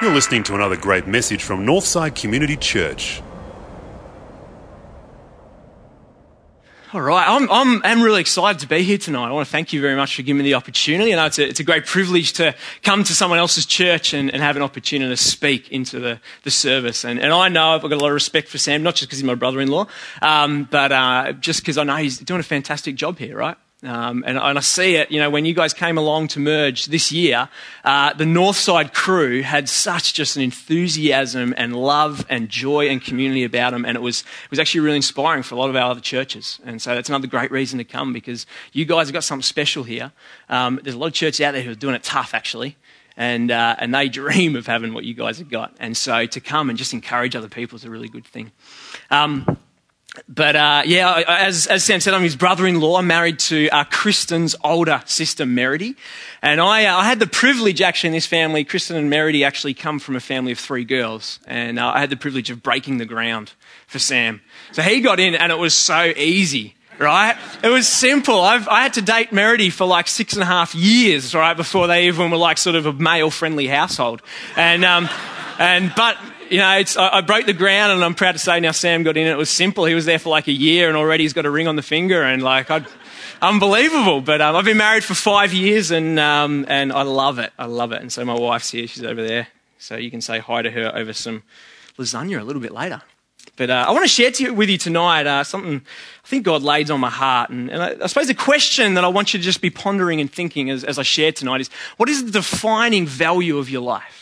You're listening to another great message from Northside Community Church. All right, I'm, I'm, I'm really excited to be here tonight. I want to thank you very much for giving me the opportunity. I know it's a, it's a great privilege to come to someone else's church and, and have an opportunity to speak into the, the service. And, and I know I've got a lot of respect for Sam, not just because he's my brother in law, um, but uh, just because I know he's doing a fantastic job here, right? Um, and, and, I see it, you know, when you guys came along to merge this year, uh, the Northside crew had such just an enthusiasm and love and joy and community about them. And it was, it was actually really inspiring for a lot of our other churches. And so that's another great reason to come because you guys have got something special here. Um, there's a lot of churches out there who are doing it tough, actually. And, uh, and they dream of having what you guys have got. And so to come and just encourage other people is a really good thing. Um, but uh, yeah, as, as Sam said, I'm his brother-in-law. I'm married to uh, Kristen's older sister, Meredy. And I, uh, I had the privilege, actually, in this family, Kristen and Meredy actually come from a family of three girls. And uh, I had the privilege of breaking the ground for Sam. So he got in, and it was so easy, right? It was simple. I've, I had to date Meredy for like six and a half years, right, before they even were like sort of a male-friendly household. And, um, and, but you know, I, I, broke the ground, and I'm proud to say now Sam got in. It was simple. He was there for like a year, and already he's got a ring on the finger, and like, I'd, unbelievable. But um, I've been married for five years, and um, and I love it. I love it. And so my wife's here. She's over there, so you can say hi to her over some lasagna a little bit later. But uh, I want to share to you, with you tonight uh, something I think God laid on my heart. And, and I, I, suppose the question that I want you to just be pondering and thinking as, as I share tonight is what is the defining value of your life?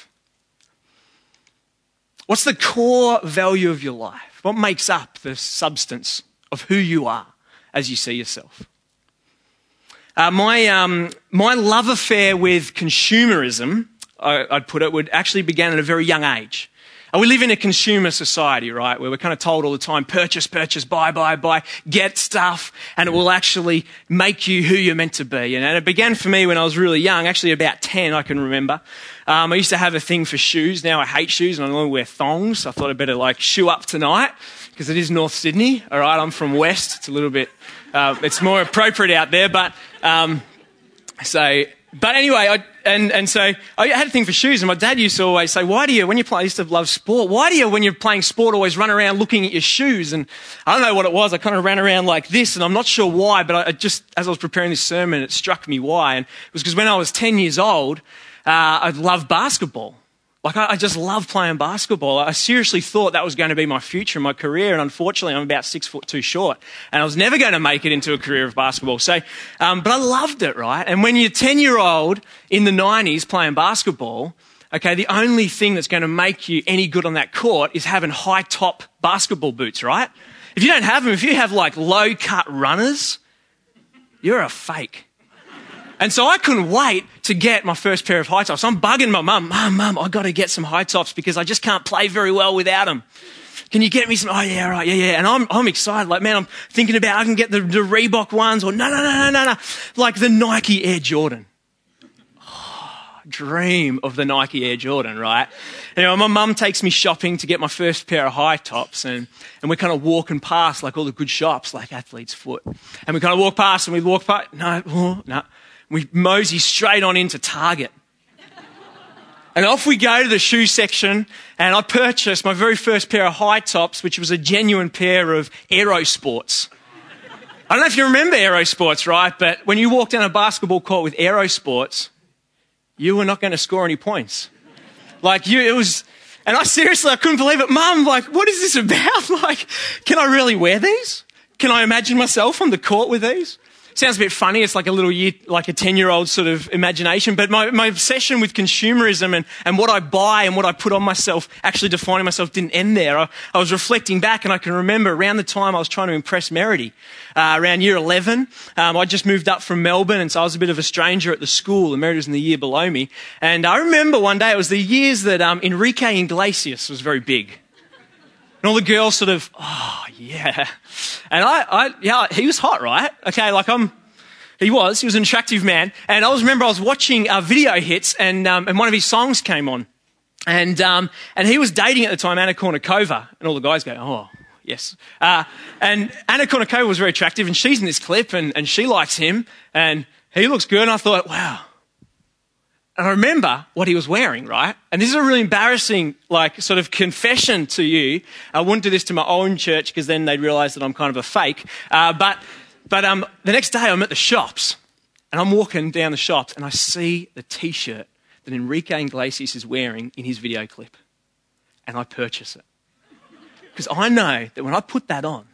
What's the core value of your life? What makes up the substance of who you are as you see yourself? Uh, my, um, my love affair with consumerism, I, would put it, would actually began at a very young age. Uh, we live in a consumer society, right, where we're kind of told all the time, purchase, purchase, buy, buy, buy, get stuff, and it will actually make you who you're meant to be. And, and it began for me when I was really young, actually about 10, I can remember. Um, I used to have a thing for shoes. Now I hate shoes and I only wear thongs. I thought I'd better like shoe up tonight because it is North Sydney. All right, I'm from West. It's a little bit, uh, it's more appropriate out there. But um, so but anyway, I, and, and so I had a thing for shoes, and my dad used to always say, Why do you, when you play, I used to love sport, why do you, when you're playing sport, always run around looking at your shoes? And I don't know what it was. I kind of ran around like this, and I'm not sure why, but I just, as I was preparing this sermon, it struck me why. And it was because when I was 10 years old, uh, I loved basketball. Like, I, I just love playing basketball. I seriously thought that was going to be my future, my career, and unfortunately, I'm about six foot too short, and I was never going to make it into a career of basketball. So, um, but I loved it, right? And when you're 10 year old in the 90s playing basketball, okay, the only thing that's going to make you any good on that court is having high top basketball boots, right? If you don't have them, if you have like low cut runners, you're a fake. And so I couldn't wait to get my first pair of high tops. I'm bugging my mum, mum, mum, I got to get some high tops because I just can't play very well without them. Can you get me some? Oh yeah, right, yeah, yeah. And I'm, I'm excited. Like, man, I'm thinking about I can get the, the Reebok ones or no, no, no, no, no, no. Like the Nike Air Jordan. Dream of the Nike Air Jordan, right? Anyway, my mum takes me shopping to get my first pair of high tops and, and we're kind of walking past like all the good shops, like Athlete's Foot. And we kind of walk past and we walk past, no, oh, no, we mosey straight on into Target. And off we go to the shoe section, and I purchased my very first pair of high tops, which was a genuine pair of Aerosports. I don't know if you remember Aerosports, right? But when you walk down a basketball court with Aerosports, you were not going to score any points. Like you, it was, and I seriously, I couldn't believe it. Mum, like, what is this about? Like, can I really wear these? Can I imagine myself on the court with these? Sounds a bit funny. It's like a little year, like a 10 year old sort of imagination. But my, my obsession with consumerism and, and what I buy and what I put on myself, actually defining myself, didn't end there. I, I was reflecting back and I can remember around the time I was trying to impress Meredy, uh, around year 11. Um, I just moved up from Melbourne and so I was a bit of a stranger at the school and Meredy was in the year below me. And I remember one day, it was the years that um, Enrique Iglesias was very big. And all the girls sort of, oh, yeah. And I, I, yeah, he was hot, right? Okay, like I'm, he was, he was an attractive man. And I was remember I was watching uh, video hits and, um, and one of his songs came on. And, um, and he was dating at the time Anna Kournikova. And all the guys go, oh, yes. Uh, and Anna Kournikova was very attractive and she's in this clip and, and she likes him. And he looks good. And I thought, wow. And I remember what he was wearing, right? And this is a really embarrassing, like, sort of confession to you. I wouldn't do this to my own church because then they'd realize that I'm kind of a fake. Uh, but but um, the next day I'm at the shops and I'm walking down the shops and I see the t shirt that Enrique Iglesias is wearing in his video clip. And I purchase it. Because I know that when I put that on,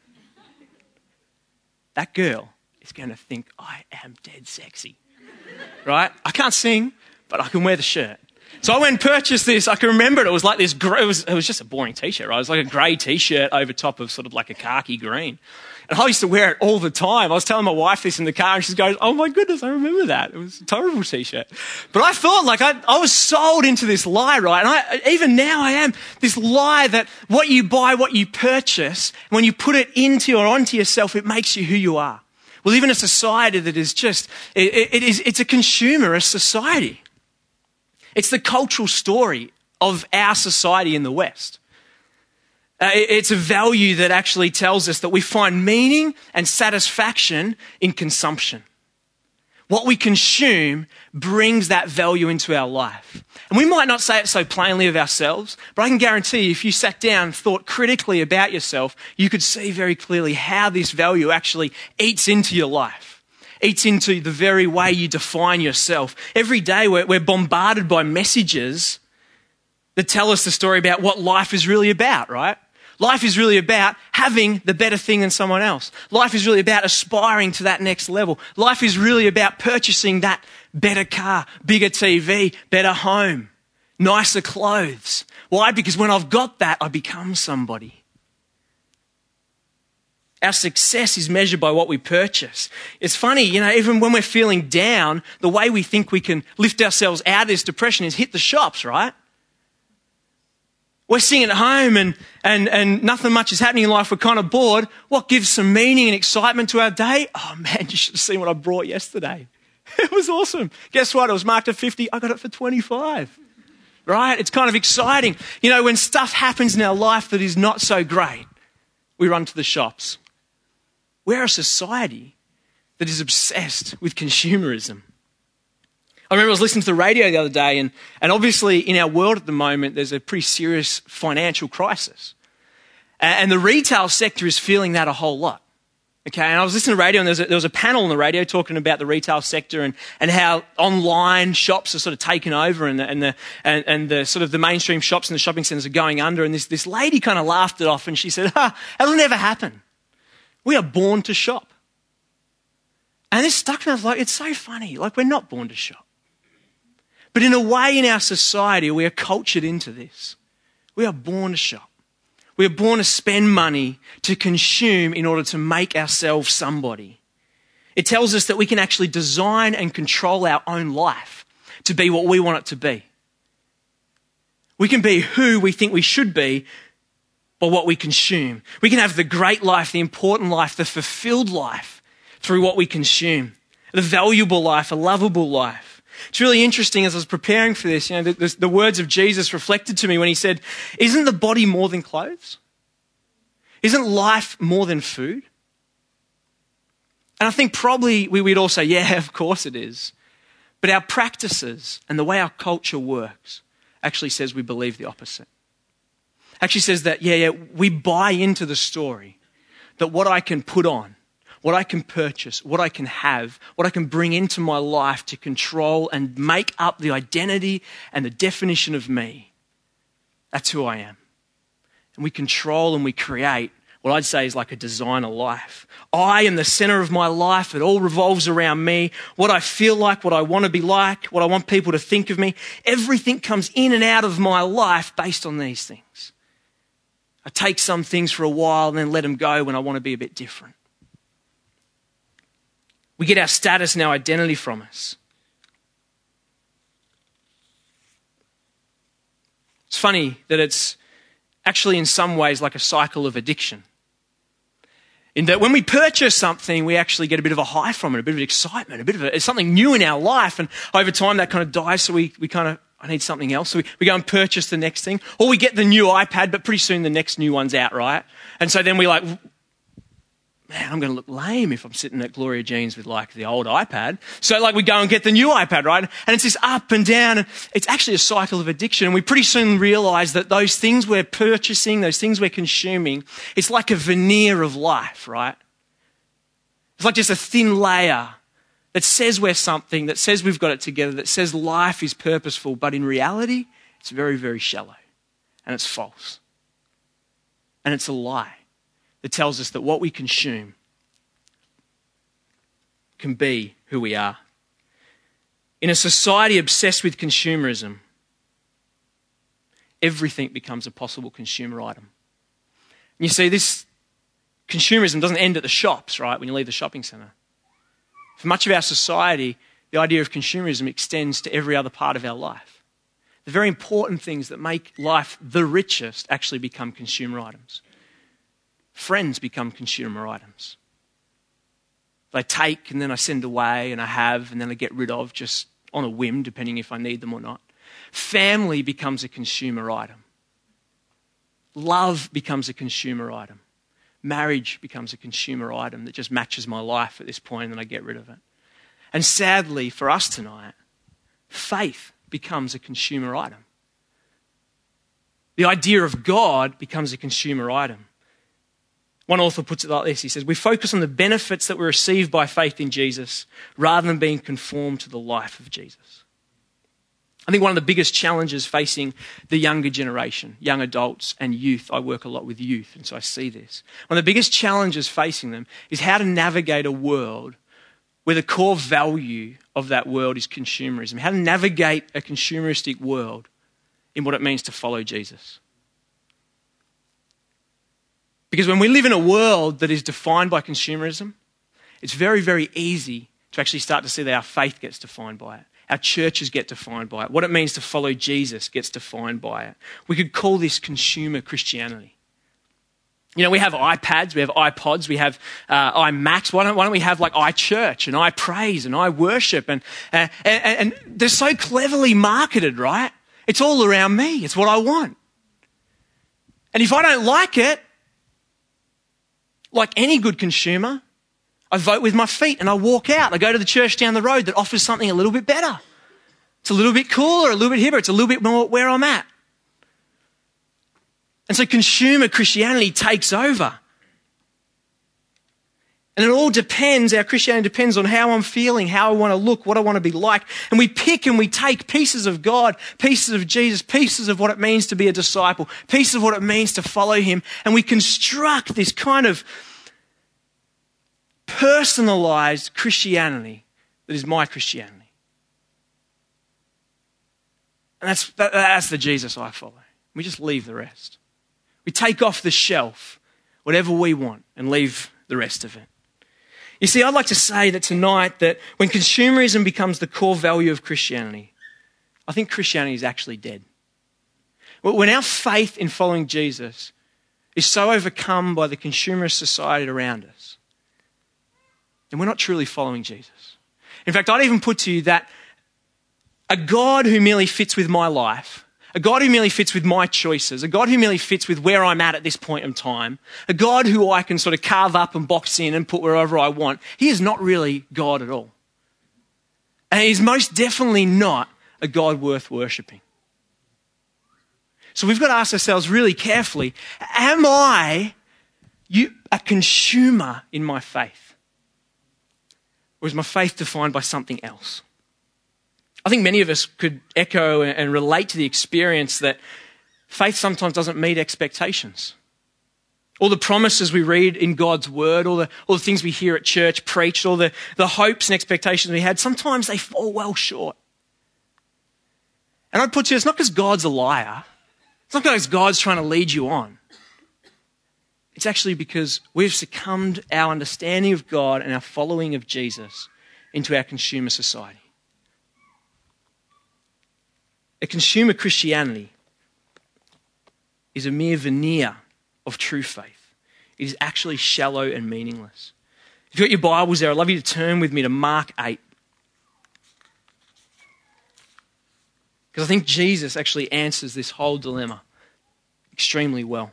that girl is going to think I am dead sexy. Right? I can't sing, but I can wear the shirt. So I went and purchased this. I can remember it. It was like this, it was, it was just a boring t shirt, right? It was like a grey t shirt over top of sort of like a khaki green. And I used to wear it all the time. I was telling my wife this in the car, and she goes, Oh my goodness, I remember that. It was a terrible t shirt. But I thought, like, I, I was sold into this lie, right? And I, even now I am. This lie that what you buy, what you purchase, when you put it into or onto yourself, it makes you who you are. We live in a society that is just, it, it is, it's a consumerist society. It's the cultural story of our society in the West. Uh, it's a value that actually tells us that we find meaning and satisfaction in consumption. What we consume brings that value into our life. And we might not say it so plainly of ourselves, but I can guarantee you, if you sat down and thought critically about yourself, you could see very clearly how this value actually eats into your life, eats into the very way you define yourself. Every day we're, we're bombarded by messages that tell us the story about what life is really about, right? Life is really about having the better thing than someone else. Life is really about aspiring to that next level. Life is really about purchasing that better car, bigger TV, better home, nicer clothes. Why? Because when I've got that, I become somebody. Our success is measured by what we purchase. It's funny, you know, even when we're feeling down, the way we think we can lift ourselves out of this depression is hit the shops, right? We're sitting at home and, and, and nothing much is happening in life. We're kind of bored. What gives some meaning and excitement to our day? Oh man, you should have seen what I brought yesterday. It was awesome. Guess what? It was marked at 50. I got it for 25. Right? It's kind of exciting. You know, when stuff happens in our life that is not so great, we run to the shops. We're a society that is obsessed with consumerism. I remember I was listening to the radio the other day, and, and obviously in our world at the moment, there's a pretty serious financial crisis. And the retail sector is feeling that a whole lot. Okay, and I was listening to radio, and there was, a, there was a panel on the radio talking about the retail sector and, and how online shops are sort of taken over, and the, and the and, and the sort of the mainstream shops and the shopping centres are going under. And this this lady kind of laughed it off, and she said, "Ha, it'll never happen. We are born to shop." And this stuck me. I was like, "It's so funny. Like we're not born to shop." But in a way, in our society, we are cultured into this. We are born to shop. We are born to spend money to consume in order to make ourselves somebody. It tells us that we can actually design and control our own life to be what we want it to be. We can be who we think we should be by what we consume. We can have the great life, the important life, the fulfilled life through what we consume, the valuable life, a lovable life. It's really interesting as I was preparing for this, you know, the, the, the, words of Jesus reflected to me when he said, Isn't the body more than clothes? Isn't life more than food? And I think probably we would all say, Yeah, of course it is. But our practices and the way our culture works actually says we believe the opposite. Actually says that, yeah, yeah, we buy into the story that what I can put on what I can purchase, what I can have, what I can bring into my life to control and make up the identity and the definition of me. That's who I am. And we control and we create what I'd say is like a designer life. I am the center of my life. It all revolves around me. What I feel like, what I want to be like, what I want people to think of me. Everything comes in and out of my life based on these things. I take some things for a while and then let them go when I want to be a bit different. We get our status and our identity from us. It's funny that it's actually, in some ways, like a cycle of addiction. In that when we purchase something, we actually get a bit of a high from it, a bit of excitement, a bit of a, it's something new in our life. And over time, that kind of dies. So we, we kind of, I need something else. So we, we go and purchase the next thing. Or we get the new iPad, but pretty soon the next new one's out, right? And so then we like, man, I'm going to look lame if I'm sitting at Gloria Jeans with like the old iPad. So like we go and get the new iPad, right? And it's this up and down. And it's actually a cycle of addiction. And we pretty soon realize that those things we're purchasing, those things we're consuming, it's like a veneer of life, right? It's like just a thin layer that says we're something, that says we've got it together, that says life is purposeful. But in reality, it's very, very shallow. And it's false. And it's a lie that tells us that what we consume can be who we are. In a society obsessed with consumerism, everything becomes a possible consumer item. And you see, this consumerism doesn't end at the shops, right, when you leave the shopping centre. For much of our society, the idea of consumerism extends to every other part of our life. The very important things that make life the richest actually become consumer items. Friends become consumer items. I take and then I send away and I have and then I get rid of just on a whim, depending if I need them or not. Family becomes a consumer item. Love becomes a consumer item. Marriage becomes a consumer item that just matches my life at this point and then I get rid of it. And sadly for us tonight, faith becomes a consumer item. The idea of God becomes a consumer item. One author puts it like this He says, We focus on the benefits that we receive by faith in Jesus rather than being conformed to the life of Jesus. I think one of the biggest challenges facing the younger generation, young adults and youth, I work a lot with youth, and so I see this. One of the biggest challenges facing them is how to navigate a world where the core value of that world is consumerism, how to navigate a consumeristic world in what it means to follow Jesus. Because when we live in a world that is defined by consumerism, it's very, very easy to actually start to see that our faith gets defined by it. Our churches get defined by it. What it means to follow Jesus gets defined by it. We could call this consumer Christianity. You know, we have iPads, we have iPods, we have uh, iMacs. Why don't, why don't we have like iChurch and iPraise and iWorship? And, uh, and, and they're so cleverly marketed, right? It's all around me. It's what I want. And if I don't like it, like any good consumer, I vote with my feet and I walk out. I go to the church down the road that offers something a little bit better. It's a little bit cooler, a little bit hipper, it's a little bit more where I'm at. And so consumer Christianity takes over. And it all depends, our Christianity depends on how I'm feeling, how I want to look, what I want to be like. And we pick and we take pieces of God, pieces of Jesus, pieces of what it means to be a disciple, pieces of what it means to follow Him. And we construct this kind of personalized Christianity that is my Christianity. And that's, that, that's the Jesus I follow. We just leave the rest. We take off the shelf whatever we want and leave the rest of it. You see, I'd like to say that tonight that when consumerism becomes the core value of Christianity, I think Christianity is actually dead. When our faith in following Jesus is so overcome by the consumerist society around us, then we're not truly following Jesus. In fact, I'd even put to you that a God who merely fits with my life a God who merely fits with my choices, a God who merely fits with where I'm at at this point in time, a God who I can sort of carve up and box in and put wherever I want, he is not really God at all. And he's most definitely not a God worth worshipping. So we've got to ask ourselves really carefully Am I a consumer in my faith? Or is my faith defined by something else? I think many of us could echo and relate to the experience that faith sometimes doesn't meet expectations. All the promises we read in God's word, all the, all the things we hear at church preached, all the, the hopes and expectations we had, sometimes they fall well short. And I'd put to you, it's not because God's a liar. It's not because God's trying to lead you on. It's actually because we've succumbed our understanding of God and our following of Jesus into our consumer society. A consumer Christianity is a mere veneer of true faith. It is actually shallow and meaningless. If you've got your Bibles there, I'd love you to turn with me to Mark 8. Because I think Jesus actually answers this whole dilemma extremely well.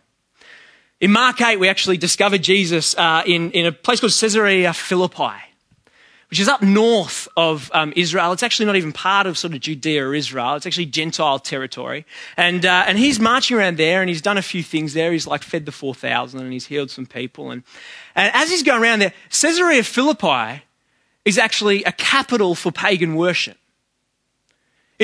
In Mark 8, we actually discover Jesus uh, in, in a place called Caesarea Philippi, which is up north of um, Israel. It's actually not even part of sort of Judea or Israel. It's actually Gentile territory. And, uh, and he's marching around there and he's done a few things there. He's like fed the 4,000 and he's healed some people. And, and as he's going around there, Caesarea Philippi is actually a capital for pagan worship.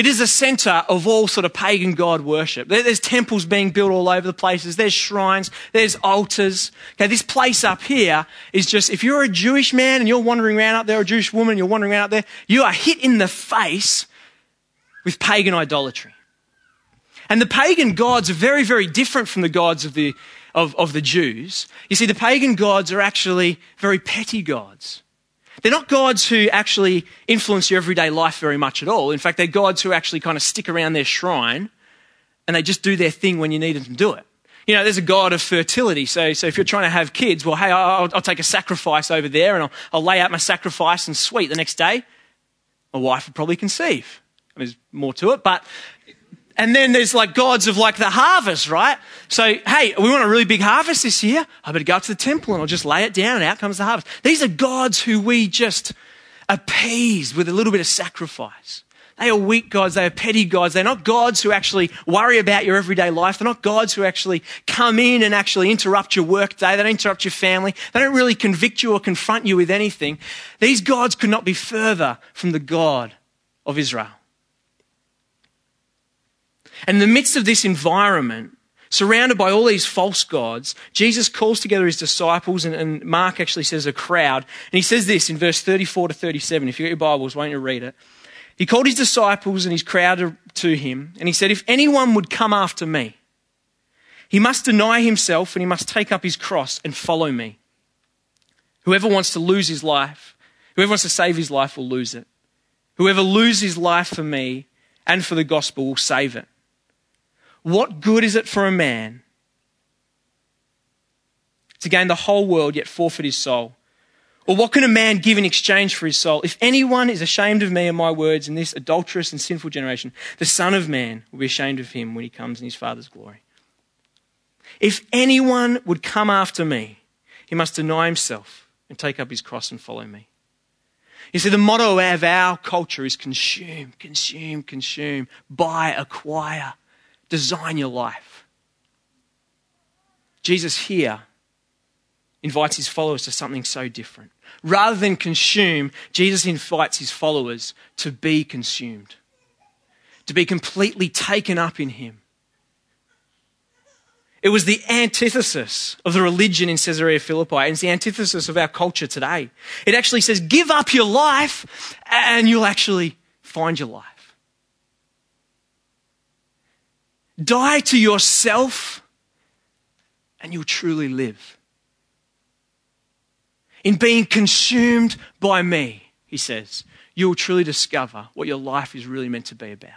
It is a center of all sort of pagan god worship. There's temples being built all over the places. There's shrines. There's altars. Okay, this place up here is just, if you're a Jewish man and you're wandering around up there, or a Jewish woman and you're wandering around up there, you are hit in the face with pagan idolatry. And the pagan gods are very, very different from the gods of the, of, of the Jews. You see, the pagan gods are actually very petty gods. They're not gods who actually influence your everyday life very much at all. In fact, they're gods who actually kind of stick around their shrine and they just do their thing when you need them to do it. You know, there's a god of fertility. So, so if you're trying to have kids, well, hey, I'll, I'll take a sacrifice over there and I'll, I'll lay out my sacrifice and sweet. The next day, my wife would probably conceive. I mean, There's more to it, but and then there's like gods of like the harvest, right? So, hey, we want a really big harvest this year. I better go up to the temple and I'll just lay it down and out comes the harvest. These are gods who we just appease with a little bit of sacrifice. They are weak gods. They are petty gods. They're not gods who actually worry about your everyday life. They're not gods who actually come in and actually interrupt your work day. They don't interrupt your family. They don't really convict you or confront you with anything. These gods could not be further from the God of Israel. And in the midst of this environment, surrounded by all these false gods, Jesus calls together his disciples, and, and, Mark actually says a crowd. And he says this in verse 34 to 37. If you get your Bibles, won't you read it? He called his disciples and his crowd to him, and he said, If anyone would come after me, he must deny himself and he must take up his cross and follow me. Whoever wants to lose his life, whoever wants to save his life will lose it. Whoever loses his life for me and for the gospel will save it. What good is it for a man to gain the whole world yet forfeit his soul? Or what can a man give in exchange for his soul? If anyone is ashamed of me and my words in this adulterous and sinful generation, the Son of Man will be ashamed of him when he comes in his Father's glory. If anyone would come after me, he must deny himself and take up his cross and follow me. You see, the motto of our culture is consume, consume, consume, buy, acquire design your life. Jesus here invites his followers to something so different. Rather than consume, Jesus invites his followers to be consumed, to be completely taken up in him. It was the antithesis of the religion in Caesarea Philippi, and it's the antithesis of our culture today. It actually says, give up your life and you'll actually find your life. Die to yourself, and you'll truly live. In being consumed by me, he says, you will truly discover what your life is really meant to be about.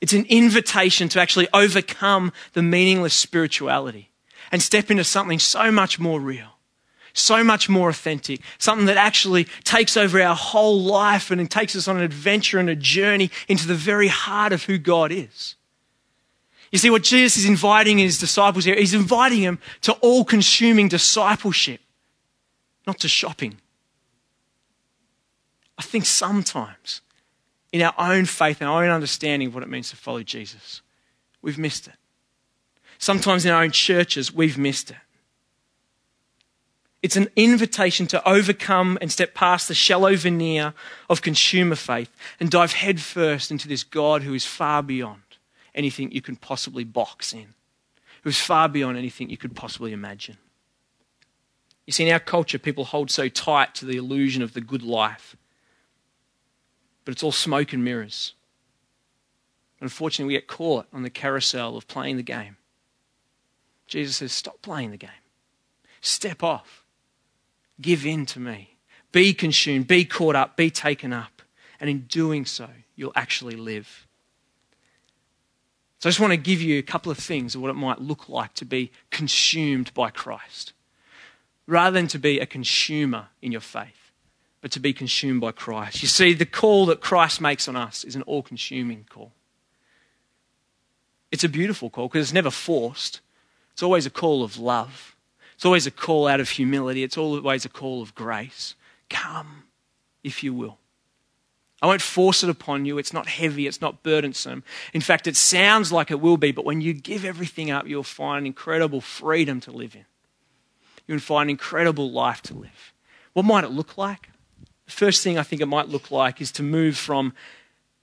It's an invitation to actually overcome the meaningless spirituality and step into something so much more real, so much more authentic, something that actually takes over our whole life and takes us on an adventure and a journey into the very heart of who God is. You see, what Jesus is inviting his disciples here, he's inviting them to all consuming discipleship, not to shopping. I think sometimes in our own faith and our own understanding of what it means to follow Jesus, we've missed it. Sometimes in our own churches, we've missed it. It's an invitation to overcome and step past the shallow veneer of consumer faith and dive headfirst into this God who is far beyond anything you can possibly box in. It was far beyond anything you could possibly imagine. You see, in our culture, people hold so tight to the illusion of the good life, but it's all smoke and mirrors. Unfortunately, we get caught on the carousel of playing the game. Jesus says, Stop playing the game. Step off. Give in to me. Be consumed. Be caught up. Be taken up. And in doing so, you'll actually live. So I just want to give you a couple of things of what it might look like to be consumed by Christ. Rather than to be a consumer in your faith, but to be consumed by Christ. You see, the call that Christ makes on us is an all consuming call. It's a beautiful call because it's never forced. It's always a call of love. It's always a call out of humility. It's always a call of grace. Come, if you will. I won't force it upon you. It's not heavy. It's not burdensome. In fact, it sounds like it will be, but when you give everything up, you'll find incredible freedom to live in. You'll find incredible life to live. What might it look like? The first thing I think it might look like is to move from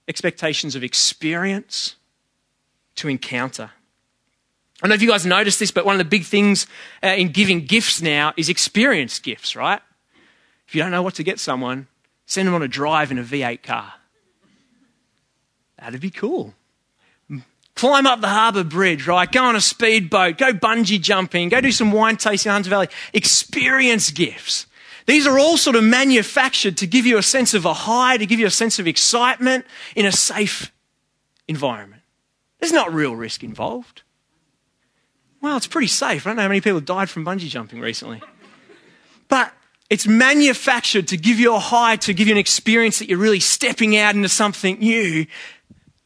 expectations of experience to encounter. I don't know if you guys noticed this, but one of the big things uh, in giving gifts now is experience gifts, right? If you don't know what to get someone, Send them on a drive in a V8 car. That'd be cool. Climb up the harbour bridge, right? Go on a speedboat, go bungee jumping, go do some wine tasting in Hunter Valley. Experience gifts. These are all sort of manufactured to give you a sense of a high, to give you a sense of excitement in a safe environment. There's not real risk involved. Well, it's pretty safe. I don't know how many people died from bungee jumping recently. But it's manufactured to give you a high, to give you an experience that you're really stepping out into something new,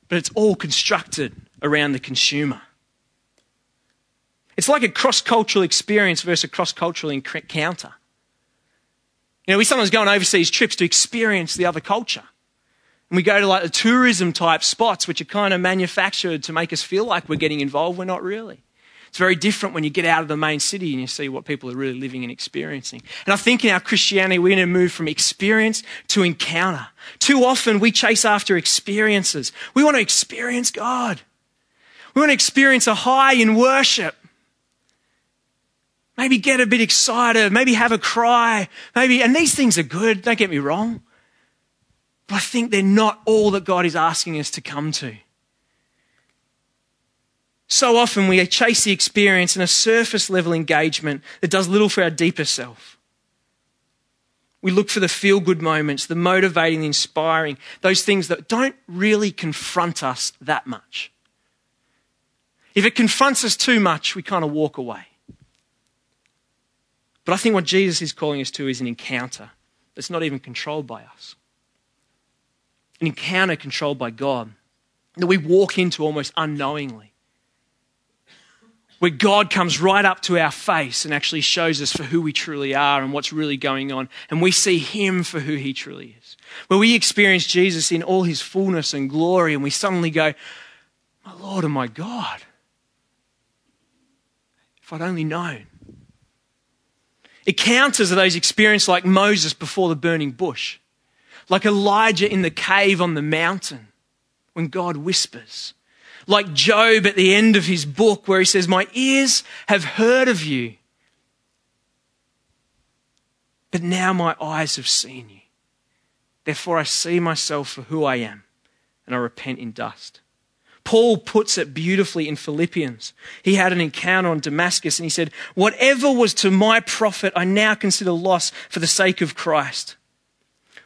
but it's all constructed around the consumer. It's like a cross cultural experience versus a cross cultural encounter. You know, we sometimes go on overseas trips to experience the other culture. And we go to like the tourism type spots, which are kind of manufactured to make us feel like we're getting involved. We're not really. It's very different when you get out of the main city and you see what people are really living and experiencing. And I think in our Christianity, we're going to move from experience to encounter. Too often we chase after experiences. We want to experience God. We want to experience a high in worship. Maybe get a bit excited, maybe have a cry, maybe, and these things are good, don't get me wrong. But I think they're not all that God is asking us to come to. So often we chase the experience in a surface level engagement that does little for our deeper self. We look for the feel good moments, the motivating, the inspiring, those things that don't really confront us that much. If it confronts us too much, we kind of walk away. But I think what Jesus is calling us to is an encounter that's not even controlled by us. An encounter controlled by God that we walk into almost unknowingly where God comes right up to our face and actually shows us for who we truly are and what's really going on. And we see Him for who He truly is. Where we experience Jesus in all His fullness and glory, and we suddenly go, My Lord and my God, if I'd only known. Encounters are those experiences like Moses before the burning bush, like Elijah in the cave on the mountain when God whispers like Job at the end of his book, where he says, My ears have heard of you, but now my eyes have seen you. Therefore, I see myself for who I am, and I repent in dust. Paul puts it beautifully in Philippians. He had an encounter on Damascus and he said, Whatever was to my profit, I now consider loss for the sake of Christ.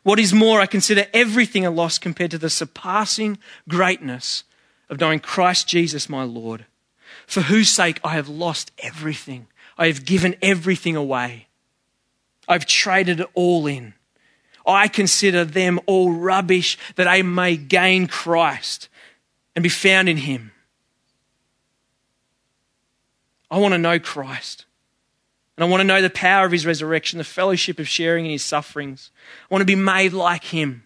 What is more, I consider everything a loss compared to the surpassing greatness of knowing Christ Jesus my Lord, for whose sake I have lost everything. I have given everything away. I've traded it all in. I consider them all rubbish that I may gain Christ and be found in Him. I want to know Christ. And I want to know the power of His resurrection, the fellowship of sharing in His sufferings. I want to be made like Him.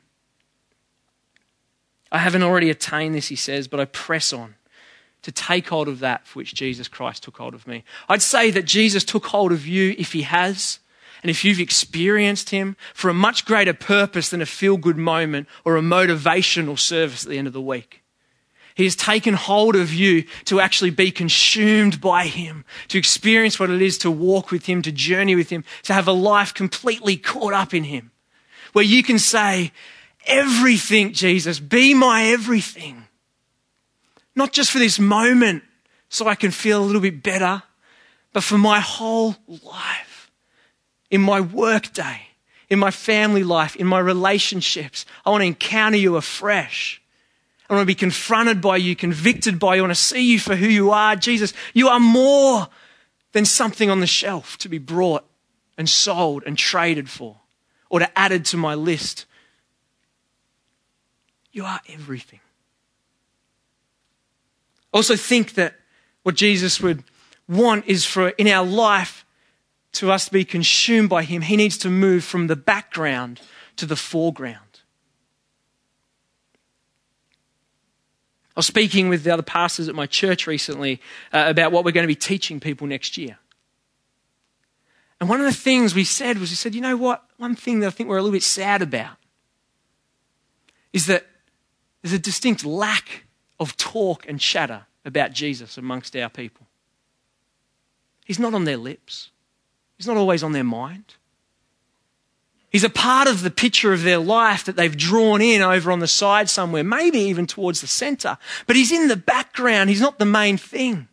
I haven't already attained this, he says, but I press on to take hold of that for which Jesus Christ took hold of me. I'd say that Jesus took hold of you if he has, and if you've experienced him for a much greater purpose than a feel good moment or a motivational service at the end of the week. He has taken hold of you to actually be consumed by Him, to experience what it is to walk with Him, to journey with Him, to have a life completely caught up in Him, where you can say, everything, Jesus. Be my everything. Not just for this moment so I can feel a little bit better, but for my whole life. In my work day, in my family life, in my relationships. I want to encounter you afresh. I want to be confronted by you, convicted by you. I want to see you for who you are. Jesus, you are more than something on the shelf to be brought and sold and traded for or to added to my list you are everything. Also, think that what Jesus would want is for in our life to us to be consumed by Him, He needs to move from the background to the foreground. I was speaking with the other pastors at my church recently uh, about what we're going to be teaching people next year. And one of the things we said was, we said, you know what? One thing that I think we're a little bit sad about is that there's a distinct lack of talk and chatter about Jesus amongst our people. He's not on their lips, He's not always on their mind. He's a part of the picture of their life that they've drawn in over on the side somewhere, maybe even towards the center. But he's in the background. He's not the main thing.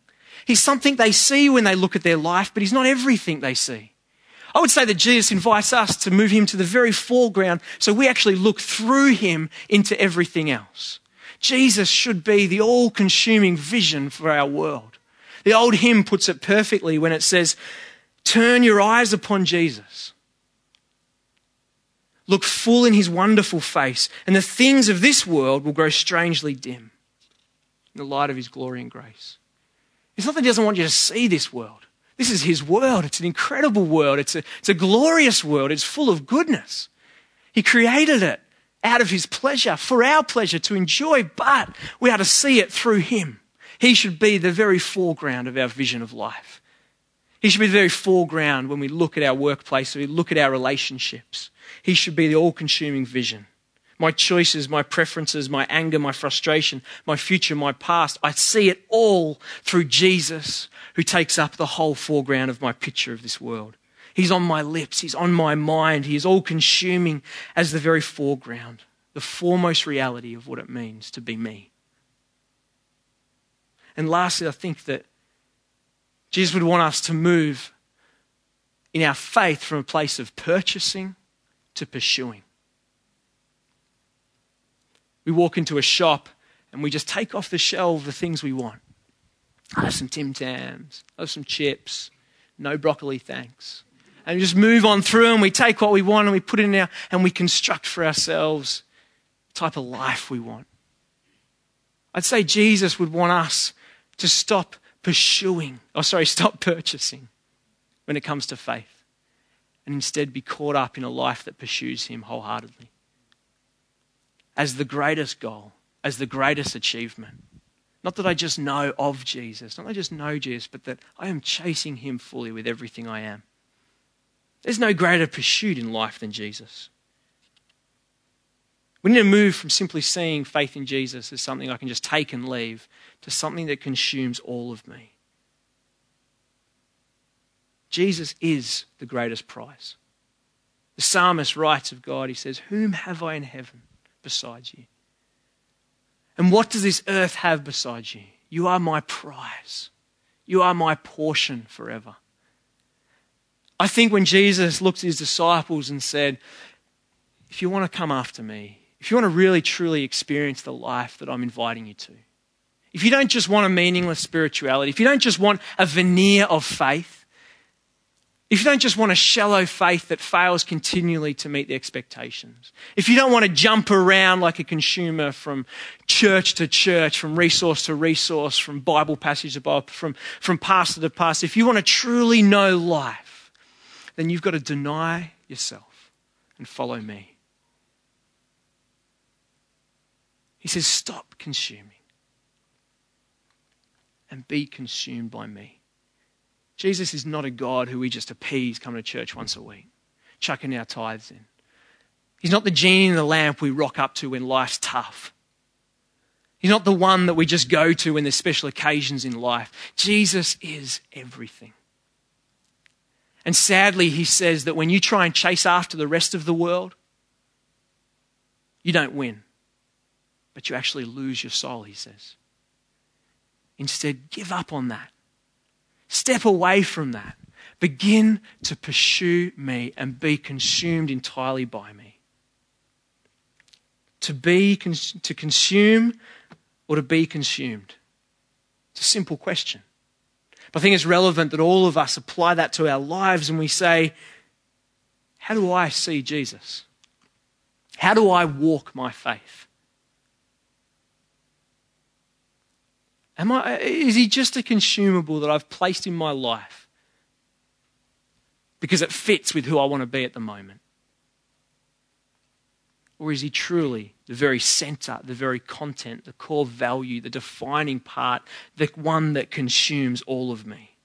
He's something they see when they look at their life, but he's not everything they see. I would say that Jesus invites us to move him to the very foreground so we actually look through him into everything else. Jesus should be the all consuming vision for our world. The old hymn puts it perfectly when it says, Turn your eyes upon Jesus. Look full in his wonderful face, and the things of this world will grow strangely dim in the light of his glory and grace. It's not that he doesn't want you to see this world. This is his world. It's an incredible world. It's a, it's a glorious world. It's full of goodness. He created it out of his pleasure, for our pleasure to enjoy, but we are to see it through him. He should be the very foreground of our vision of life. He should be the very foreground when we look at our workplace, when we look at our relationships. He should be the all consuming vision. My choices, my preferences, my anger, my frustration, my future, my past, I see it all through Jesus, who takes up the whole foreground of my picture of this world. He's on my lips, He's on my mind, He is all consuming as the very foreground, the foremost reality of what it means to be me. And lastly, I think that Jesus would want us to move in our faith from a place of purchasing to pursuing. We walk into a shop and we just take off the shelf the things we want. I have some Tim Tams, I have some chips, no broccoli, thanks. And we just move on through and we take what we want and we put it in there and we construct for ourselves the type of life we want. I'd say Jesus would want us to stop pursuing, or sorry, stop purchasing when it comes to faith and instead be caught up in a life that pursues Him wholeheartedly as the greatest goal, as the greatest achievement. Not that I just know of Jesus, not that I just know Jesus, but that I am chasing Him fully with everything I am. There's no greater pursuit in life than Jesus. We need to move from simply seeing faith in Jesus as something I can just take and leave to something that consumes all of me. Jesus is the greatest prize. The psalmist writes of God, he says, Whom have I in heaven besides you? And what does this earth have besides you? You are my prize. You are my portion forever. I think when Jesus looked at his disciples and said, If you want to come after me, if you want to really truly experience the life that I'm inviting you to, if you don't just want a meaningless spirituality, if you don't just want a veneer of faith, if you don't just want a shallow faith that fails continually to meet the expectations, if you don't want to jump around like a consumer from church to church, from resource to resource, from Bible passage to Bible, from, from pastor to pastor, if you want to truly know life, then you've got to deny yourself and follow me. He says, stop consuming and be consumed by me. Jesus is not a God who we just appease coming to church once a week, chucking our tithes in. He's not the genie in the lamp we rock up to when life's tough. He's not the one that we just go to when there's special occasions in life. Jesus is everything. And sadly, he says that when you try and chase after the rest of the world, you don't win, but you actually lose your soul, he says. Instead, give up on that Step away from that. Begin to pursue me and be consumed entirely by me. To be to consume or to be consumed. It's a simple question. But I think it's relevant that all of us apply that to our lives and we say, How do I see Jesus? How do I walk my faith? Am I, is he just a consumable that I've placed in my life because it fits with who I want to be at the moment? Or is he truly the very center, the very content, the core value, the defining part, the one that consumes all of me?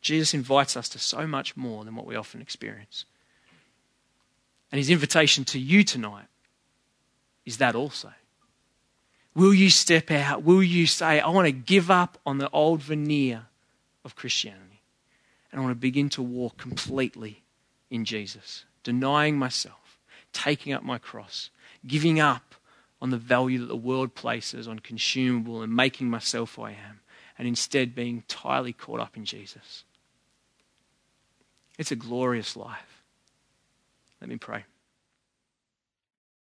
Jesus invites us to so much more than what we often experience. And his invitation to you tonight is that also. Will you step out? Will you say, I want to give up on the old veneer of Christianity and I want to begin to walk completely in Jesus, denying myself, taking up my cross, giving up on the value that the world places on consumable and making myself who I am, and instead being entirely caught up in Jesus? It's a glorious life. Let me pray.